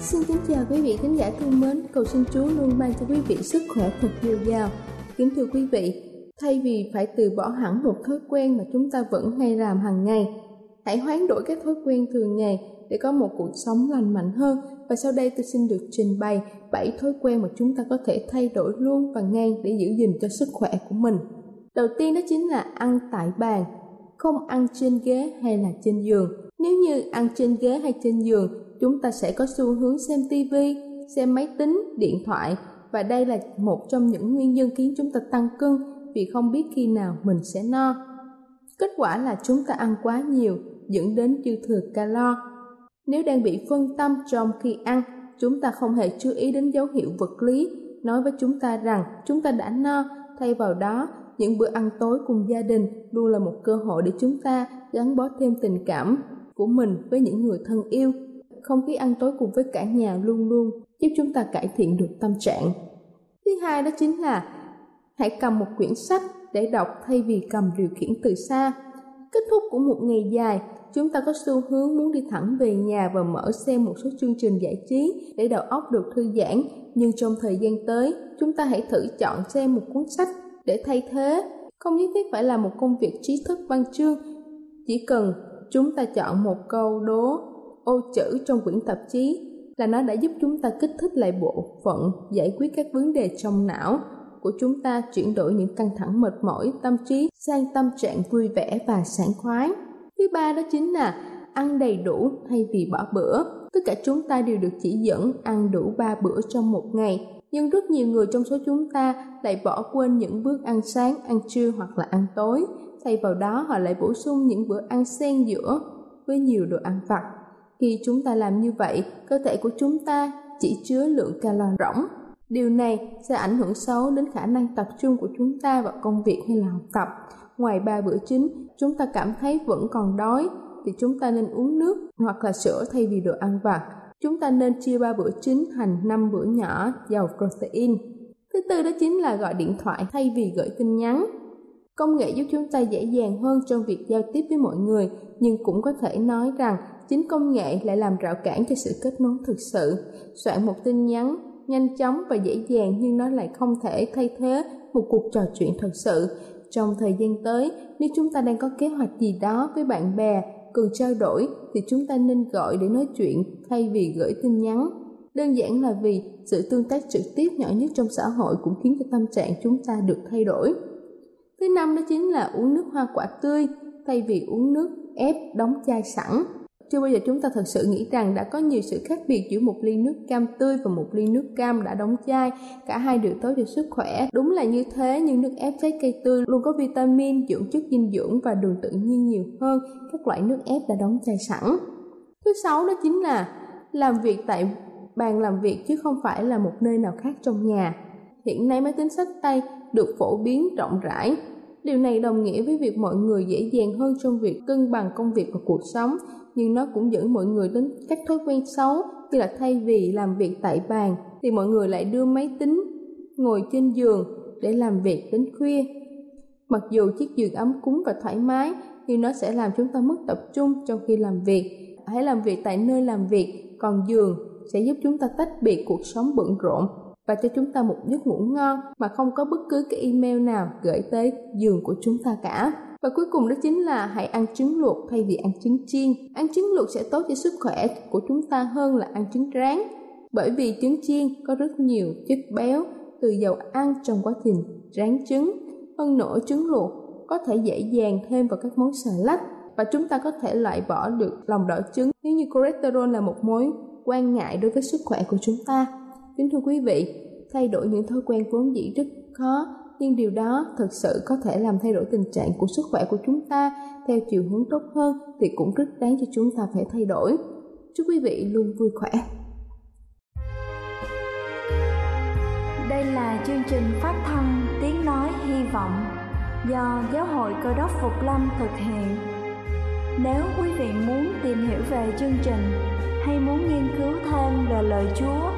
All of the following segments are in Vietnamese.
xin kính chào quý vị khán giả thân mến, cầu xin Chúa luôn ban cho quý vị sức khỏe thật dồi dào. Kính thưa quý vị, thay vì phải từ bỏ hẳn một thói quen mà chúng ta vẫn hay làm hàng ngày, hãy hoán đổi các thói quen thường ngày để có một cuộc sống lành mạnh hơn. Và sau đây tôi xin được trình bày 7 thói quen mà chúng ta có thể thay đổi luôn và ngay để giữ gìn cho sức khỏe của mình. Đầu tiên đó chính là ăn tại bàn, không ăn trên ghế hay là trên giường. Nếu như ăn trên ghế hay trên giường chúng ta sẽ có xu hướng xem tivi, xem máy tính, điện thoại và đây là một trong những nguyên nhân khiến chúng ta tăng cân vì không biết khi nào mình sẽ no. Kết quả là chúng ta ăn quá nhiều dẫn đến dư thừa calo. Nếu đang bị phân tâm trong khi ăn, chúng ta không hề chú ý đến dấu hiệu vật lý nói với chúng ta rằng chúng ta đã no, thay vào đó những bữa ăn tối cùng gia đình luôn là một cơ hội để chúng ta gắn bó thêm tình cảm của mình với những người thân yêu không khí ăn tối cùng với cả nhà luôn luôn giúp chúng ta cải thiện được tâm trạng. Thứ hai đó chính là hãy cầm một quyển sách để đọc thay vì cầm điều khiển từ xa. Kết thúc của một ngày dài, chúng ta có xu hướng muốn đi thẳng về nhà và mở xem một số chương trình giải trí để đầu óc được thư giãn. Nhưng trong thời gian tới, chúng ta hãy thử chọn xem một cuốn sách để thay thế. Không nhất thiết phải là một công việc trí thức văn chương, chỉ cần chúng ta chọn một câu đố ô chữ trong quyển tạp chí là nó đã giúp chúng ta kích thích lại bộ phận giải quyết các vấn đề trong não của chúng ta chuyển đổi những căng thẳng mệt mỏi tâm trí sang tâm trạng vui vẻ và sảng khoái. Thứ ba đó chính là ăn đầy đủ thay vì bỏ bữa. Tất cả chúng ta đều được chỉ dẫn ăn đủ 3 bữa trong một ngày, nhưng rất nhiều người trong số chúng ta lại bỏ quên những bữa ăn sáng, ăn trưa hoặc là ăn tối. Thay vào đó họ lại bổ sung những bữa ăn xen giữa với nhiều đồ ăn vặt khi chúng ta làm như vậy, cơ thể của chúng ta chỉ chứa lượng calo rỗng. Điều này sẽ ảnh hưởng xấu đến khả năng tập trung của chúng ta vào công việc hay là học tập. Ngoài ba bữa chính, chúng ta cảm thấy vẫn còn đói thì chúng ta nên uống nước hoặc là sữa thay vì đồ ăn vặt. Chúng ta nên chia ba bữa chính thành 5 bữa nhỏ giàu protein. Thứ tư đó chính là gọi điện thoại thay vì gửi tin nhắn. Công nghệ giúp chúng ta dễ dàng hơn trong việc giao tiếp với mọi người, nhưng cũng có thể nói rằng chính công nghệ lại làm rào cản cho sự kết nối thực sự. Soạn một tin nhắn nhanh chóng và dễ dàng nhưng nó lại không thể thay thế một cuộc trò chuyện thật sự. Trong thời gian tới, nếu chúng ta đang có kế hoạch gì đó với bạn bè, cần trao đổi thì chúng ta nên gọi để nói chuyện thay vì gửi tin nhắn. Đơn giản là vì sự tương tác trực tiếp nhỏ nhất trong xã hội cũng khiến cho tâm trạng chúng ta được thay đổi. Thứ năm đó chính là uống nước hoa quả tươi thay vì uống nước ép đóng chai sẵn. Chưa bao giờ chúng ta thật sự nghĩ rằng đã có nhiều sự khác biệt giữa một ly nước cam tươi và một ly nước cam đã đóng chai. Cả hai đều tốt cho sức khỏe. Đúng là như thế nhưng nước ép trái cây tươi luôn có vitamin, dưỡng chất dinh dưỡng và đường tự nhiên nhiều hơn các loại nước ép đã đóng chai sẵn. Thứ sáu đó chính là làm việc tại bàn làm việc chứ không phải là một nơi nào khác trong nhà. Hiện nay máy tính sách tay được phổ biến rộng rãi. Điều này đồng nghĩa với việc mọi người dễ dàng hơn trong việc cân bằng công việc và cuộc sống, nhưng nó cũng dẫn mọi người đến các thói quen xấu như là thay vì làm việc tại bàn thì mọi người lại đưa máy tính ngồi trên giường để làm việc đến khuya. Mặc dù chiếc giường ấm cúng và thoải mái, nhưng nó sẽ làm chúng ta mất tập trung trong khi làm việc. Hãy làm việc tại nơi làm việc, còn giường sẽ giúp chúng ta tách biệt cuộc sống bận rộn và cho chúng ta một giấc ngủ ngon mà không có bất cứ cái email nào gửi tới giường của chúng ta cả. Và cuối cùng đó chính là hãy ăn trứng luộc thay vì ăn trứng chiên. Ăn trứng luộc sẽ tốt cho sức khỏe của chúng ta hơn là ăn trứng rán. Bởi vì trứng chiên có rất nhiều chất béo từ dầu ăn trong quá trình rán trứng. Hơn nữa, trứng luộc có thể dễ dàng thêm vào các món xà lách và chúng ta có thể loại bỏ được lòng đỏ trứng nếu như cholesterol là một mối quan ngại đối với sức khỏe của chúng ta. Kính thưa quý vị, thay đổi những thói quen vốn dĩ rất khó, nhưng điều đó thực sự có thể làm thay đổi tình trạng của sức khỏe của chúng ta theo chiều hướng tốt hơn thì cũng rất đáng cho chúng ta phải thay đổi. Chúc quý vị luôn vui khỏe. Đây là chương trình phát thanh Tiếng Nói Hy Vọng do Giáo hội Cơ đốc Phục Lâm thực hiện. Nếu quý vị muốn tìm hiểu về chương trình hay muốn nghiên cứu thêm về lời Chúa,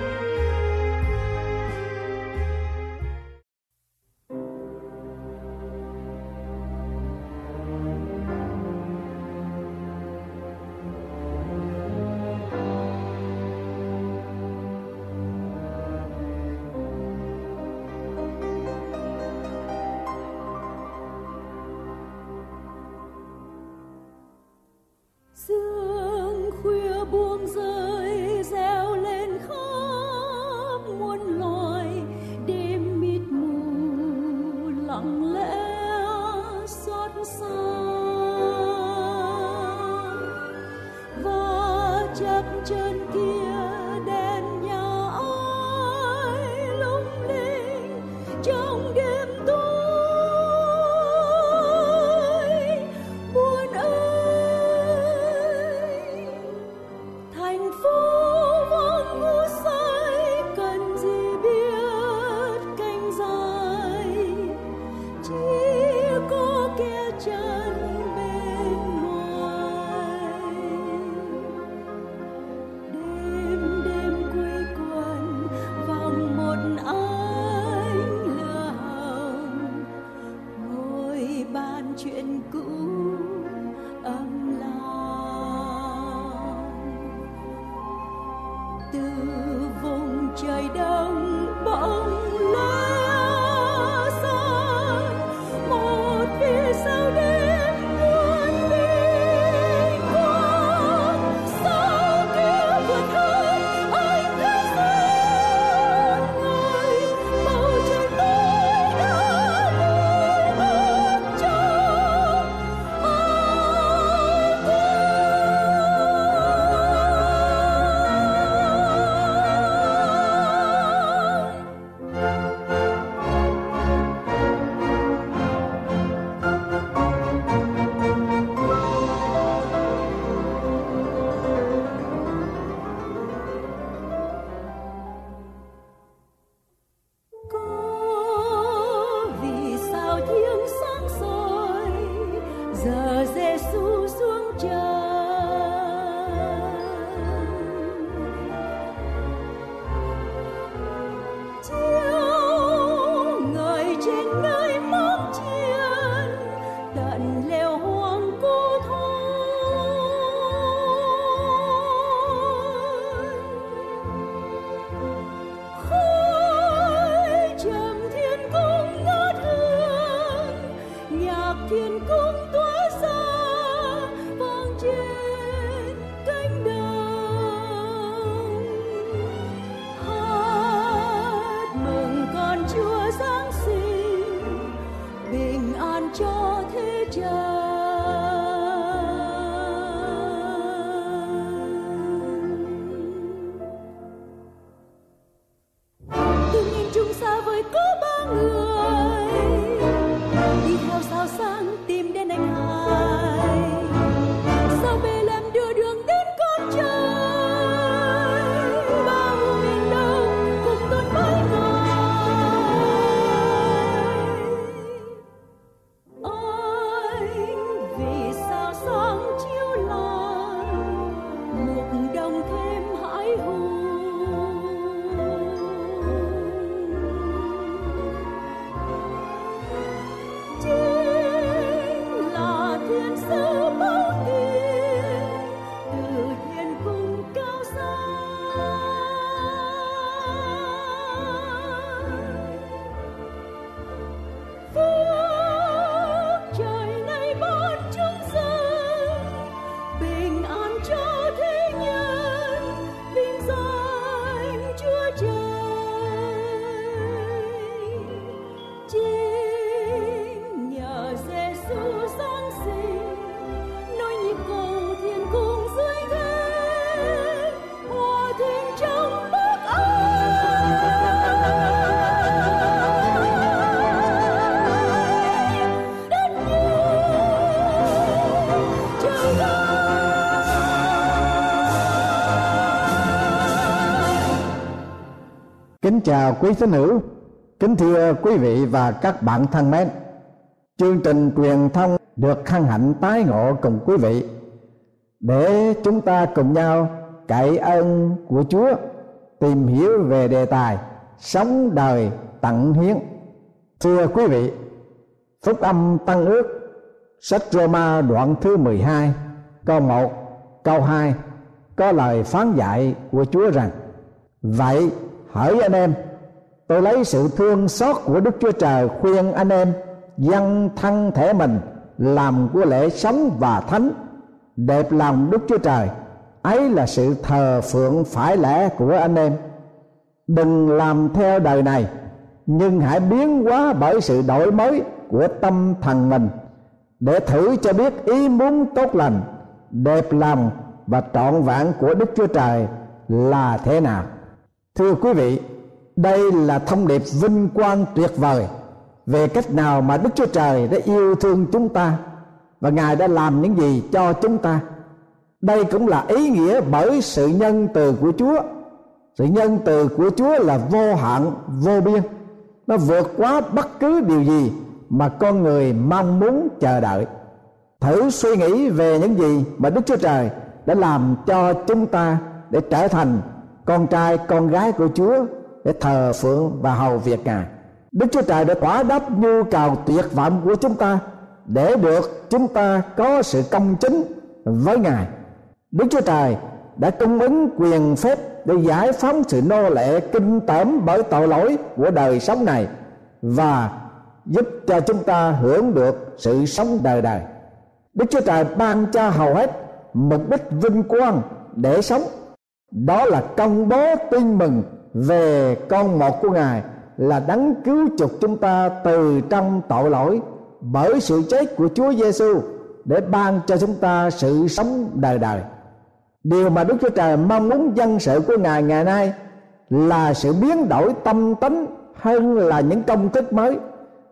Kính chào quý tín hữu, kính thưa quý vị và các bạn thân mến. Chương trình truyền thông được hân hạnh tái ngộ cùng quý vị để chúng ta cùng nhau cậy ơn của Chúa tìm hiểu về đề tài sống đời tận hiến. Thưa quý vị, Phúc âm Tăng ước sách Roma đoạn thứ 12 câu 1 câu 2 có lời phán dạy của Chúa rằng Vậy hỡi anh em, tôi lấy sự thương xót của Đức Chúa Trời khuyên anh em dâng thân thể mình làm của lễ sống và thánh. Đẹp lòng Đức Chúa Trời, ấy là sự thờ phượng phải lẽ của anh em. Đừng làm theo đời này, nhưng hãy biến hóa bởi sự đổi mới của tâm thần mình, để thử cho biết ý muốn tốt lành, đẹp lòng và trọn vẹn của Đức Chúa Trời là thế nào thưa quý vị đây là thông điệp vinh quang tuyệt vời về cách nào mà Đức Chúa Trời đã yêu thương chúng ta và Ngài đã làm những gì cho chúng ta. Đây cũng là ý nghĩa bởi sự nhân từ của Chúa. Sự nhân từ của Chúa là vô hạn, vô biên. Nó vượt quá bất cứ điều gì mà con người mong muốn chờ đợi. Thử suy nghĩ về những gì mà Đức Chúa Trời đã làm cho chúng ta để trở thành con trai, con gái của Chúa để thờ phượng và hầu việc Ngài. Đức Chúa Trời đã tỏa đáp nhu cầu tuyệt vọng của chúng ta để được chúng ta có sự công chính với Ngài. Đức Chúa Trời đã cung ứng quyền phép để giải phóng sự nô lệ kinh tởm bởi tội lỗi của đời sống này và giúp cho chúng ta hưởng được sự sống đời đời. Đức Chúa Trời ban cho hầu hết mục đích vinh quang để sống đó là công bố tin mừng về con một của ngài là đấng cứu chuộc chúng ta từ trong tội lỗi bởi sự chết của Chúa Giêsu để ban cho chúng ta sự sống đời đời. Điều mà Đức Chúa Trời mong muốn dân sự của Ngài ngày nay là sự biến đổi tâm tính hơn là những công thức mới.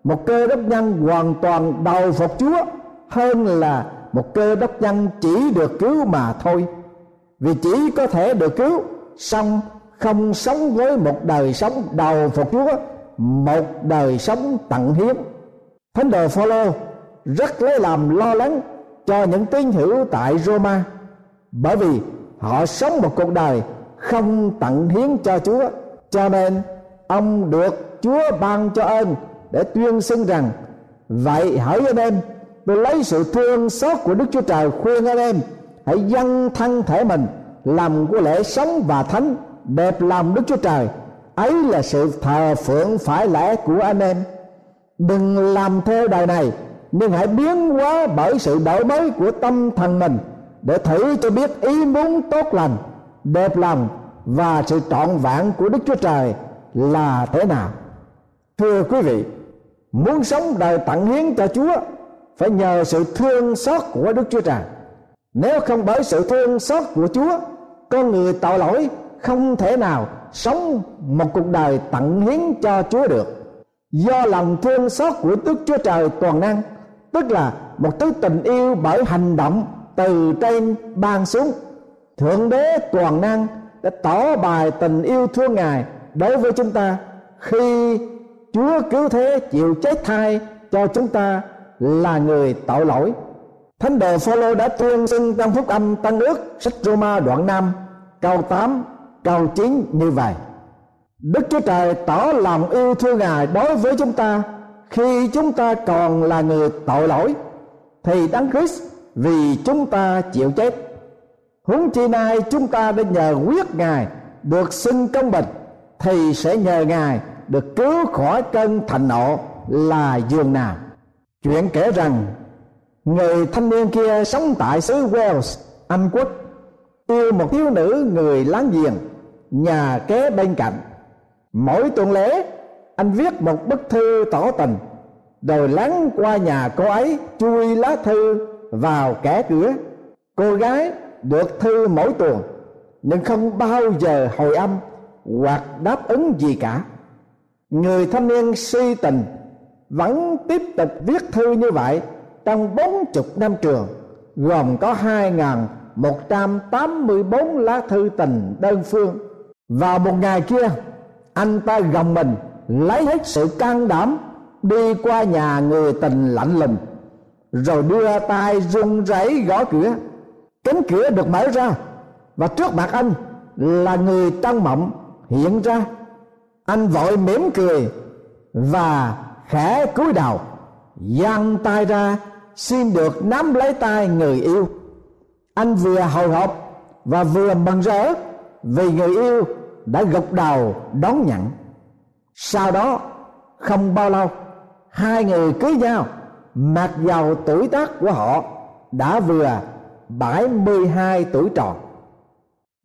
Một cơ đốc nhân hoàn toàn đầu phục Chúa hơn là một cơ đốc nhân chỉ được cứu mà thôi. Vì chỉ có thể được cứu, xong không sống với một đời sống đầu phục Chúa, một đời sống tận hiến. Thánh đồ Phaolô rất lấy làm lo lắng cho những tín hữu tại Roma, bởi vì họ sống một cuộc đời không tận hiến cho Chúa. Cho nên, ông được Chúa ban cho ơn để tuyên xưng rằng, vậy hỡi anh em, tôi lấy sự thương xót của Đức Chúa Trời khuyên anh em hãy dâng thân thể mình, làm của lễ sống và thánh, đẹp lòng Đức Chúa Trời. Ấy là sự thờ phượng phải lẽ của anh em. Đừng làm theo đời này, nhưng hãy biến hóa bởi sự đổi mới của tâm thần mình, để thử cho biết ý muốn tốt lành, đẹp lòng và sự trọn vẹn của Đức Chúa Trời là thế nào. Thưa quý vị, muốn sống đời tặng hiến cho Chúa, phải nhờ sự thương xót của Đức Chúa Trời. Nếu không bởi sự thương xót của Chúa, con người tội lỗi không thể nào sống một cuộc đời tận hiến cho Chúa được. Do lòng thương xót của Đức Chúa Trời toàn năng, tức là một thứ tình yêu bởi hành động từ trên ban xuống. Thượng đế toàn năng đã tỏ bài tình yêu thương Ngài đối với chúng ta khi Chúa cứu thế chịu chết thay cho chúng ta là người tội lỗi. Thánh đồ Phaolô đã tuyên xưng trong phúc âm Tân ước, sách Roma đoạn 5 câu 8 câu 9 như vậy. Đức Chúa Trời tỏ lòng yêu thương Ngài đối với chúng ta khi chúng ta còn là người tội lỗi, thì Đấng Christ vì chúng ta chịu chết. Huống chi nay chúng ta đã nhờ quyết Ngài được xưng công bình, thì sẽ nhờ Ngài được cứu khỏi cơn thành nộ là giường nào chuyện kể rằng người thanh niên kia sống tại xứ Wales, Anh Quốc, yêu một thiếu nữ người láng giềng, nhà kế bên cạnh. Mỗi tuần lễ, anh viết một bức thư tỏ tình, rồi lắng qua nhà cô ấy chui lá thư vào kẻ cửa. Cô gái được thư mỗi tuần, nhưng không bao giờ hồi âm hoặc đáp ứng gì cả. Người thanh niên si tình vẫn tiếp tục viết thư như vậy trong bốn chục năm trường, gồm có hai một trăm tám mươi bốn lá thư tình đơn phương. Vào một ngày kia, anh ta gồng mình, lấy hết sự can đảm, đi qua nhà người tình lạnh lùng, rồi đưa tay run rẩy gõ cửa. Cánh cửa được mở ra, và trước mặt anh là người trong mộng hiện ra. Anh vội mỉm cười và khẽ cúi đầu, giang tay ra xin được nắm lấy tay người yêu. Anh vừa hồi hộp và vừa mừng rỡ vì người yêu đã gục đầu đón nhận. Sau đó, không bao lâu, hai người cưới nhau, mặc dầu tuổi tác của họ đã vừa 72 tuổi tròn.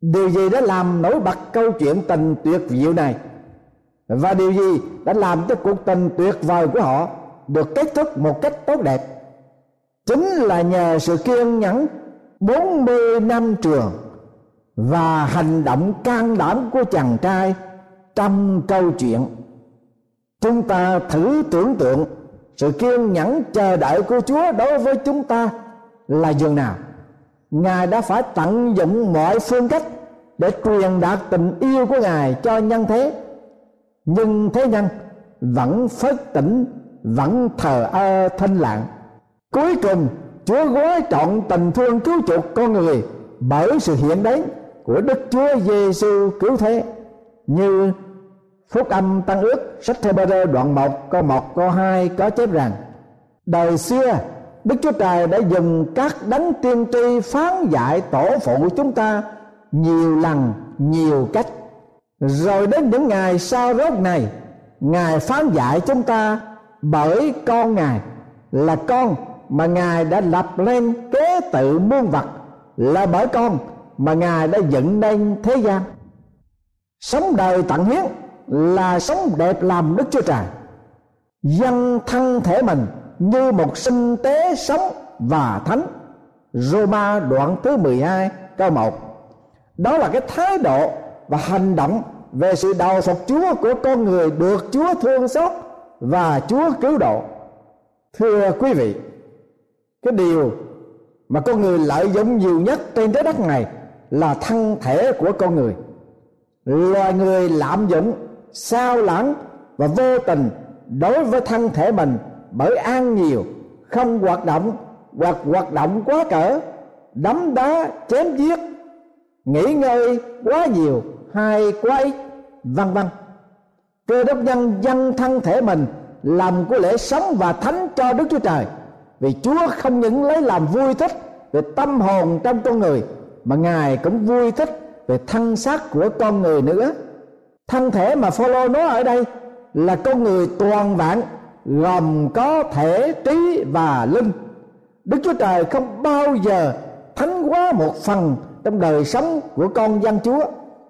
Điều gì đã làm nổi bật câu chuyện tình tuyệt diệu này? Và điều gì đã làm cho cuộc tình tuyệt vời của họ được kết thúc một cách tốt đẹp? Chính là nhờ sự kiên nhẫn 40 năm trường và hành động can đảm của chàng trai trong câu chuyện. Chúng ta thử tưởng tượng sự kiên nhẫn chờ đợi của Chúa đối với chúng ta là dường nào. Ngài đã phải tận dụng mọi phương cách để truyền đạt tình yêu của Ngài cho nhân thế. Nhưng thế nhân vẫn phớt tỉnh, vẫn thờ ơ thanh lặng cuối cùng, chúa gói trọn tình thương cứu chuộc con người bởi sự hiện đến của đức chúa giêsu cứu thế. Như phúc âm tăng ước, sách Hebrew đoạn 1 câu 1 câu 2 có chép rằng, đời xưa, Đức Chúa Trời đã dùng các đấng tiên tri phán dạy tổ phụ chúng ta nhiều lần, nhiều cách. Rồi đến những ngày sau rốt này, ngài phán dạy chúng ta bởi con ngài là con mà ngài đã lập lên kế tự muôn vật là bởi con mà ngài đã dựng nên thế gian. Sống đời tận hiến là sống đẹp làm đức chúa trời. Dân thân thể mình như một sinh tế sống và thánh. Roma đoạn thứ 12 câu 1 Đó là cái thái độ và hành động về sự đầu phục Chúa của con người được Chúa thương xót và Chúa cứu độ. Thưa quý vị, cái điều mà con người lợi dụng nhiều nhất trên trái đất này là thân thể của con người. Loài người lạm dụng, sao lãng và vô tình đối với thân thể mình bởi ăn nhiều, không hoạt động hoặc hoạt động quá cỡ, đấm đá, chém giết, nghỉ ngơi quá nhiều hay quá ít vân vân cơ đốc nhân dân thân thể mình làm của lễ sống và thánh cho đức chúa trời vì chúa không những lấy làm vui thích về tâm hồn trong con người, mà ngài cũng vui thích về thân xác của con người nữa. Thân thể mà Phaolô nói ở đây là con người toàn vạn gồm có thể trí và linh. Đức chúa trời không bao giờ thánh hóa một phần trong đời sống của con dân chúa,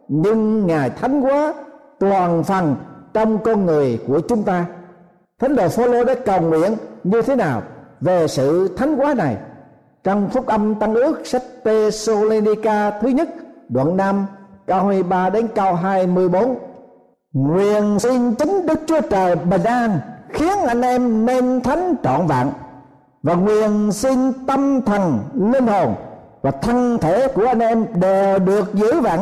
nhưng ngài thánh hóa toàn phần trong con người của chúng ta. Thánh đồ Phaolô đã cầu nguyện như thế nào? Về sự thánh hóa này, trong phúc âm tăng ước sách Thessalonica thứ nhất, đoạn 5 câu 23 đến câu 24 nguyện xin chính Đức Chúa Trời bình an, khiến anh em nên thánh trọn vẹn. Và nguyện xin tâm thần linh hồn và thân thể của anh em đều được giữ vặn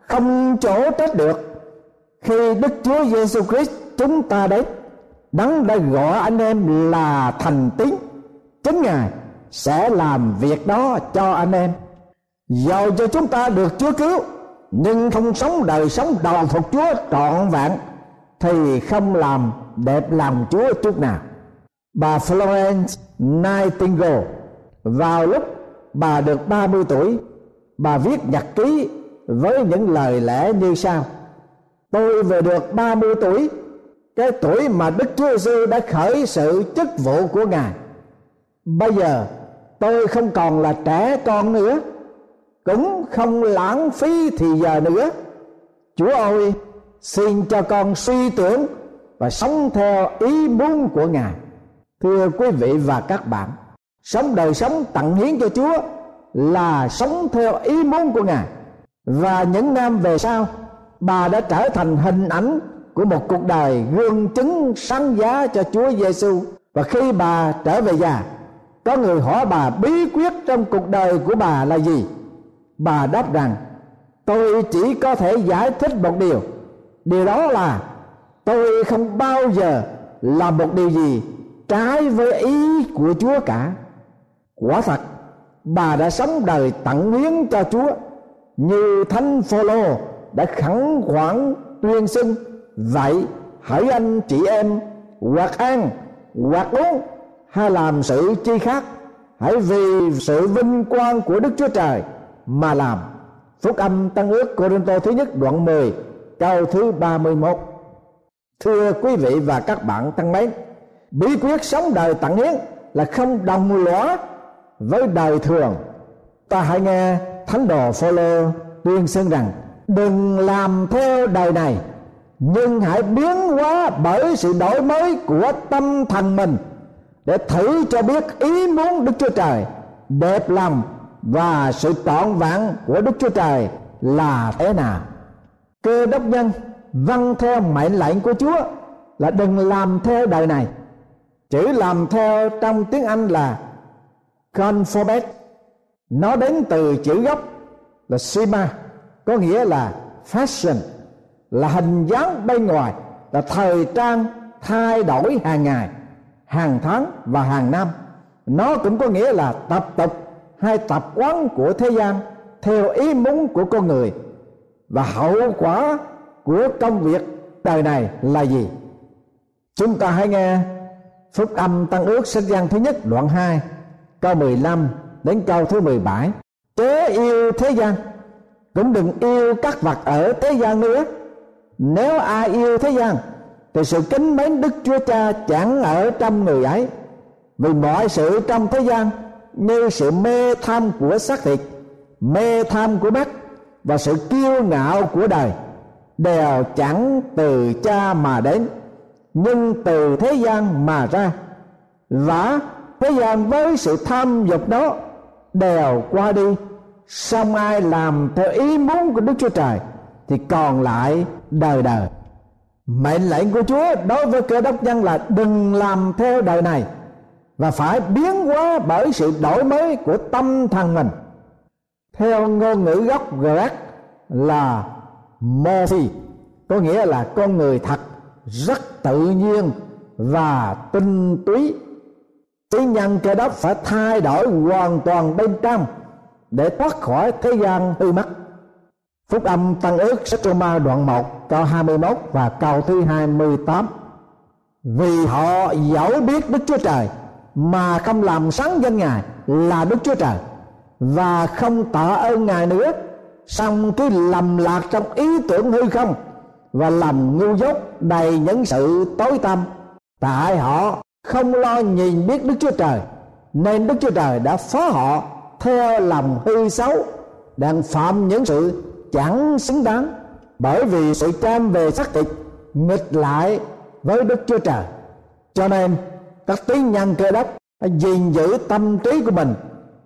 không chỗ trách được. Khi Đức Chúa Giêsu Christ chúng ta đến đấng đã gọi anh em là thành tín. Chính ngài sẽ làm việc đó cho anh em. Dầu cho chúng ta được Chúa cứu, nhưng không sống đời sống đầu phục Chúa trọn vẹn, thì không làm đẹp lòng Chúa chút nào. Bà Florence Nightingale, vào lúc bà được 30 tuổi, bà viết nhật ký với những lời lẽ như sau. Tôi vừa được 30 tuổi cái tuổi mà Đức Chúa Giêsu đã khởi sự chức vụ của Ngài. Bây giờ, tôi không còn là trẻ con nữa, cũng không lãng phí thì giờ nữa. Chúa ơi, xin cho con suy tưởng và sống theo ý muốn của Ngài. Thưa quý vị và các bạn, sống đời sống tận hiến cho Chúa là sống theo ý muốn của Ngài. Và những năm về sau, bà đã trở thành hình ảnh của một cuộc đời gương chứng sáng giá cho Chúa Giêsu và khi bà trở về già có người hỏi bà bí quyết trong cuộc đời của bà là gì? Bà đáp rằng, tôi chỉ có thể giải thích một điều. Điều đó là, tôi không bao giờ làm một điều gì trái với ý của chúa cả. Quả thật, bà đã sống đời tận hiến cho chúa, như thánh phaolô đã khẳng khoản tuyên xưng vậy hãy anh chị em, hoặc ăn hoặc uống, hay làm sự chi khác, hãy vì sự vinh quang của đức chúa trời mà làm. Phúc âm tăng ước Corinto thứ nhất đoạn 10 câu thứ 31 thưa quý vị và các bạn thân mến, bí quyết sống đời tận hiến là không đồng lõa với đời thường. Ta hãy nghe thánh đồ Phaolô tuyên xưng rằng, đừng làm theo đời này nhưng hãy biến hóa bởi sự đổi mới của tâm thần mình để thử cho biết ý muốn Đức Chúa Trời đẹp lòng và sự trọn vẹn của Đức Chúa Trời là thế nào. Cơ đốc nhân vâng theo mệnh lệnh của Chúa là đừng làm theo đời này. Chữ làm theo trong tiếng Anh là conformate. Nó đến từ chữ gốc là sima, có nghĩa là fashion, là hình dáng bên ngoài, là thời trang thay đổi hàng ngày, hàng tháng và hàng năm. Nó cũng có nghĩa là tập tục hay tập quán của thế gian theo ý muốn của con người. Và hậu quả của công việc đời này là gì? Chúng ta hãy nghe phúc âm tăng ước sách gian thứ nhất đoạn 2 câu 15 đến câu thứ 17 chớ yêu thế gian cũng đừng yêu các vật ở thế gian nữa nếu ai yêu thế gian, thì sự kính mến đức chúa cha chẳng ở trong người ấy. Vì mọi sự trong thế gian như sự mê tham của xác thịt, mê tham của mắt và sự kiêu ngạo của đời đều chẳng từ cha mà đến, nhưng từ thế gian mà ra. Và thế gian với sự tham dục đó đều qua đi. Xong ai làm theo ý muốn của đức chúa trời thì còn lại đời đời. Mệnh lệnh của chúa đối với cơ đốc nhân là đừng làm theo đời này và phải biến hóa bởi sự đổi mới của tâm thần mình. Theo ngôn ngữ gốc Grec là morphi, có nghĩa là con người thật, rất tự nhiên và tinh túy. Tín nhân cơ đốc phải thay đổi hoàn toàn bên trong để thoát khỏi thế gian hư mất. Phúc âm Tăng ước sách Roma đoạn 1 câu 21 và câu thứ 28 Vì họ dẫu biết Đức Chúa Trời, mà không làm sáng danh ngài là đức chúa trời, và không tạ ơn ngài nữa. Xong cứ lầm lạc trong ý tưởng hư không, và làm ngu dốt đầy những sự tối tăm. Tại họ không lo nhìn biết đức chúa trời, nên đức chúa trời đã phó họ theo lòng hư xấu, đang phạm những sự chẳng xứng đáng bởi vì sự cam về xác thịt nghịch lại với đức chúa trời cho nên, các tín nhân cơ đốc gìn giữ tâm trí của mình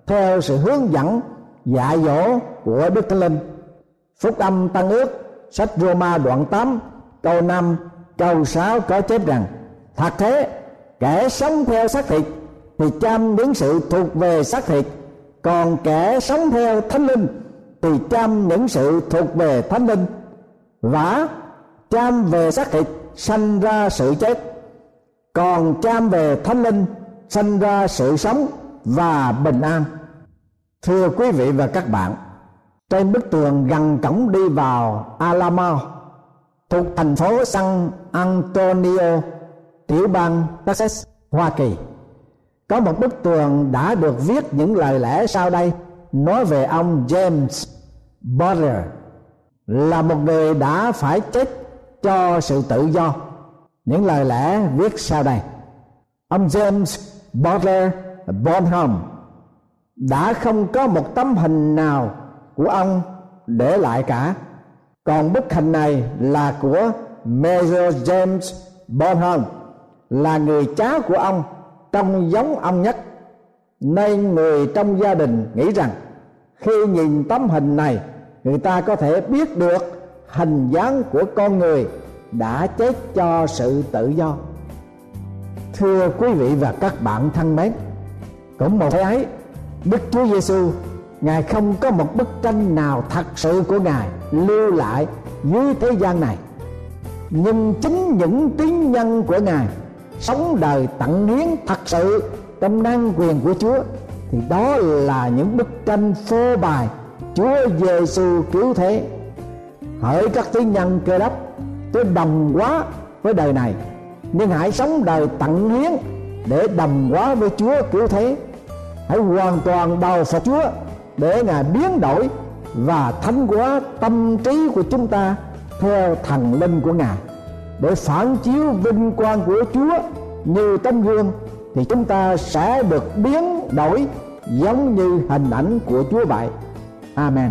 theo sự hướng dẫn, dạy dỗ của Đức Thánh Linh. Phúc âm Tăng ước, sách Roma đoạn 8 câu 5 câu 6 có chép rằng, thật thế, kẻ sống theo xác thịt thì chăm đến sự thuộc về xác thịt còn kẻ sống theo thánh linh thì chăm những sự thuộc về thánh linh và chăm về xác thịt sanh ra sự chết. Còn chăm về thánh linh sanh ra sự sống và bình an. Thưa quý vị và các bạn, trên bức tường gần cổng đi vào Alamo thuộc thành phố San Antonio, tiểu bang Texas, Hoa Kỳ, có một bức tường đã được viết những lời lẽ sau đây nói về ông James Butler là một người đã phải chết cho sự tự do. Những lời lẽ viết sau đây. Ông James Butler, Bonham, đã không có một tấm hình nào của ông để lại cả. Còn bức hình này là của Major James Bonham, là người cháu của ông, trông giống ông nhất nên người trong gia đình nghĩ rằng, khi nhìn tấm hình này, người ta có thể biết được hình dáng của con người đã chết cho sự tự do. Thưa quý vị và các bạn thân mến, cũng một thế ấy, đức chúa giêsu ngài không có một bức tranh nào thật sự của ngài lưu lại dưới thế gian này. Nhưng chính những tín nhân của ngài sống đời tận hiến thật sự trong năng quyền của Chúa, thì đó là những bức tranh phô bài Chúa Giêsu cứu thế. Hỡi các tín nhân cơ đốc, tôi đồng quá với đời này, nhưng hãy sống đời tận hiến để đồng hóa với Chúa cứu thế. Hãy hoàn toàn đầu phục Chúa để ngài biến đổi và thánh hóa tâm trí của chúng ta theo thần linh của ngài, để phản chiếu vinh quang của Chúa như tấm gương thì chúng ta sẽ được biến đổi giống như hình ảnh của Chúa vậy. Amen.